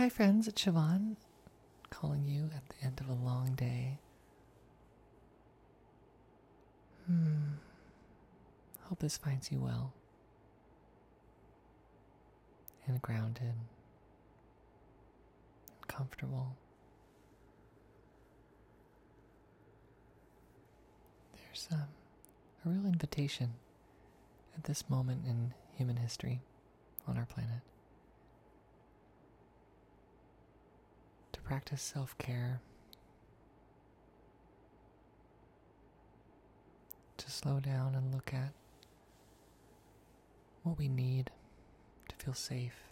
Hi, friends, it's Siobhan calling you at the end of a long day. Hmm. Hope this finds you well and grounded and comfortable. There's um, a real invitation at this moment in human history on our planet practice self care, to slow down and look at what we need to feel safe.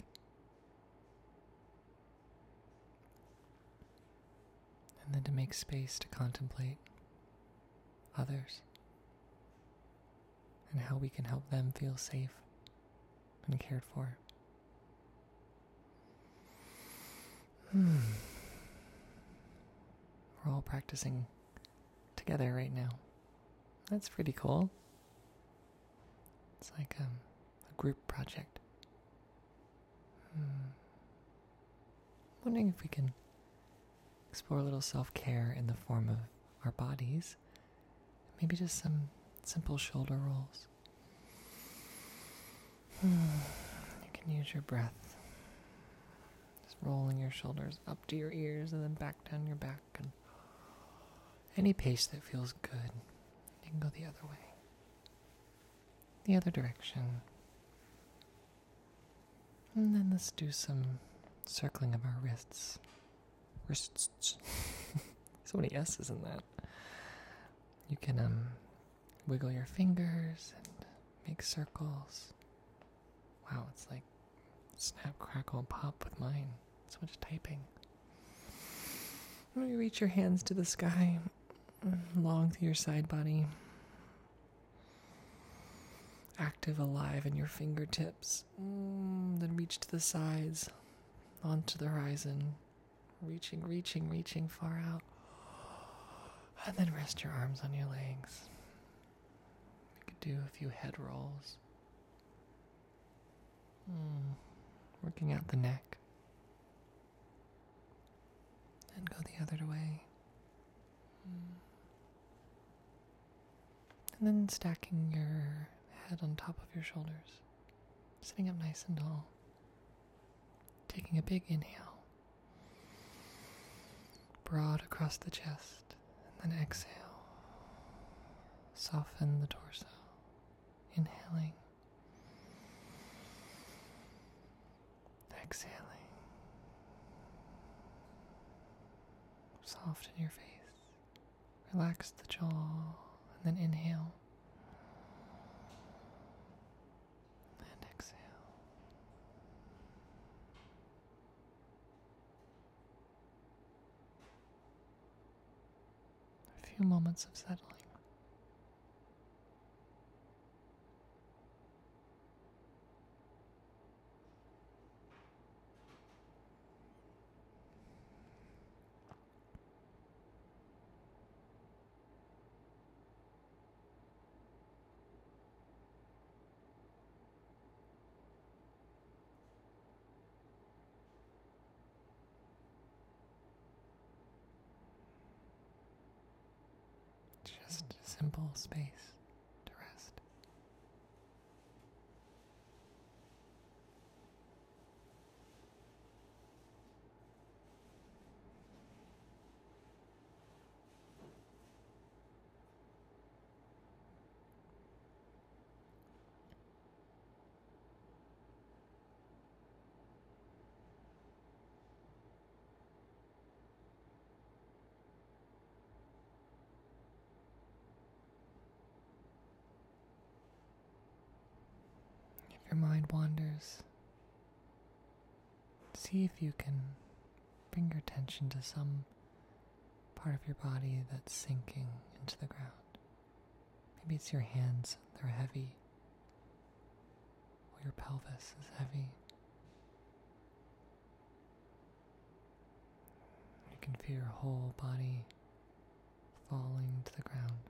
And then to make space to contemplate others and how we can help them feel safe and cared for. Hmm. All practicing together right now. That's pretty cool. It's like um, a group project. Hmm. Wondering if we can explore a little self care in the form of our bodies. Maybe just some simple shoulder rolls. Hmm. You can use your breath. Just rolling your shoulders up to your ears and then back down your back and any pace that feels good. You can go the other way. The other direction. And then let's do some circling of our wrists. Wrists. so many S's in that. You can um wiggle your fingers and make circles. Wow, it's like snap, crackle, pop with mine. So much typing. When you reach your hands to the sky, long through your side body, active, alive in your fingertips. Mm, then reach to the sides, onto the horizon, reaching, reaching, reaching far out. And then rest your arms on your legs. You could do a few head rolls. Mm, working out the neck. And go the other way. And then stacking your head on top of your shoulders. Sitting up nice and tall. Taking a big inhale. Broad across the chest. And then exhale. Soften the torso. Inhaling. Exhaling. Soften your face. Relax the jaw. Then inhale. And exhale. A few moments of settling. Just simple space to rest. If your mind wanders, see if you can bring your attention to some part of your body that's sinking into the ground. Maybe it's your hands, they're heavy, or your pelvis is heavy. You can feel your whole body falling to the ground.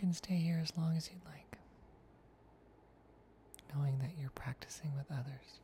Can stay here as long as you'd like, knowing that you're practicing with others.